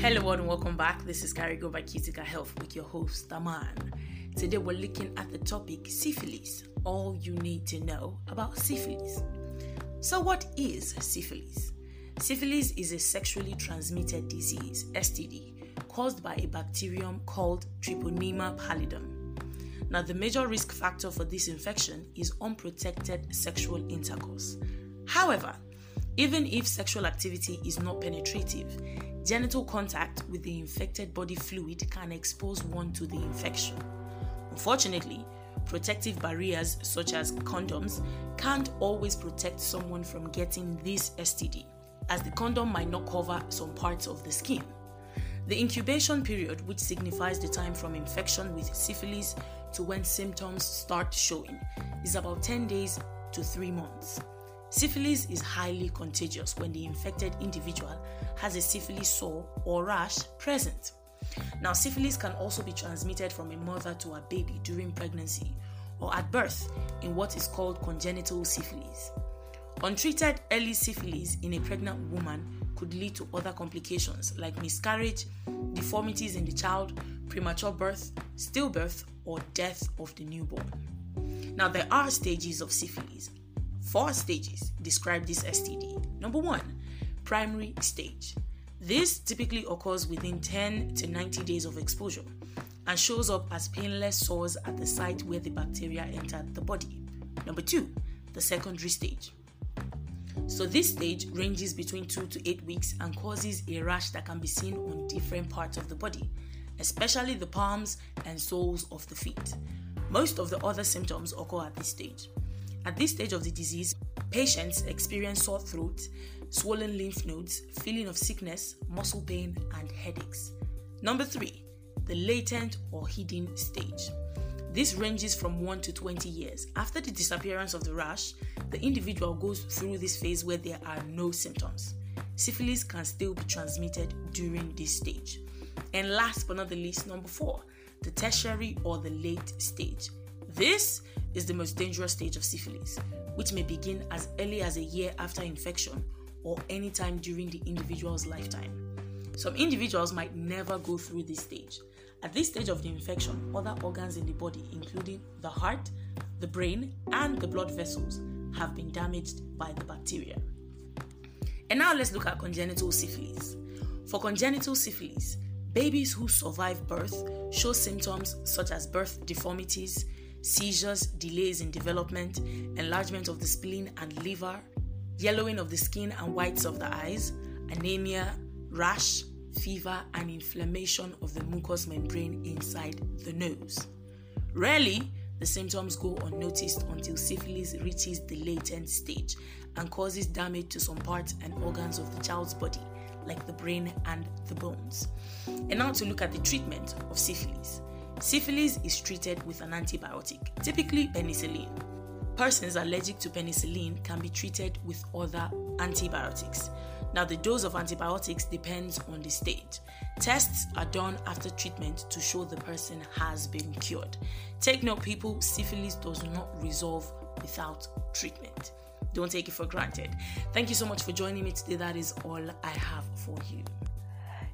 Hello and welcome back. This is Carigo by Cutica Health with your host, Aman. Today we're looking at the topic syphilis, all you need to know about syphilis. So, what is syphilis? Syphilis is a sexually transmitted disease, STD, caused by a bacterium called Treponema pallidum. Now, the major risk factor for this infection is unprotected sexual intercourse. However, even if sexual activity is not penetrative, genital contact with the infected body fluid can expose one to the infection. Unfortunately, protective barriers such as condoms can't always protect someone from getting this STD, as the condom might not cover some parts of the skin. The incubation period, which signifies the time from infection with syphilis to when symptoms start showing, is about 10 days to 3 months. Syphilis is highly contagious when the infected individual has a syphilis sore or rash present. Now, syphilis can also be transmitted from a mother to a baby during pregnancy or at birth in what is called congenital syphilis. Untreated early syphilis in a pregnant woman could lead to other complications like miscarriage, deformities in the child, premature birth, stillbirth, or death of the newborn. Now, there are stages of syphilis. Four stages describe this STD. Number one, primary stage. This typically occurs within 10 to 90 days of exposure and shows up as painless sores at the site where the bacteria entered the body. Number two, the secondary stage. So, this stage ranges between 2 to 8 weeks and causes a rash that can be seen on different parts of the body, especially the palms and soles of the feet. Most of the other symptoms occur at this stage. At this stage of the disease, patients experience sore throat, swollen lymph nodes, feeling of sickness, muscle pain, and headaches. Number three, the latent or hidden stage. This ranges from 1 to 20 years. After the disappearance of the rash, the individual goes through this phase where there are no symptoms. Syphilis can still be transmitted during this stage. And last but not the least, number four, the tertiary or the late stage. This is the most dangerous stage of syphilis, which may begin as early as a year after infection or anytime during the individual's lifetime. Some individuals might never go through this stage. At this stage of the infection, other organs in the body, including the heart, the brain, and the blood vessels, have been damaged by the bacteria. And now let's look at congenital syphilis. For congenital syphilis, babies who survive birth show symptoms such as birth deformities, seizures, delays in development, enlargement of the spleen and liver, yellowing of the skin and whites of the eyes, anemia, rash, fever, and inflammation of the mucous membrane inside the nose. Rarely, the symptoms go unnoticed until syphilis reaches the latent stage and causes damage to some parts and organs of the child's body, like the brain and the bones. And now to look at the treatment of syphilis. Syphilis is treated with an antibiotic, typically penicillin. Persons allergic to penicillin can be treated with other antibiotics. Now, the dose of antibiotics depends on the stage. Tests are done after treatment to show the person has been cured. Take note, people, syphilis does not resolve without treatment. Don't take it for granted. Thank you so much for joining me today. That is all I have for you.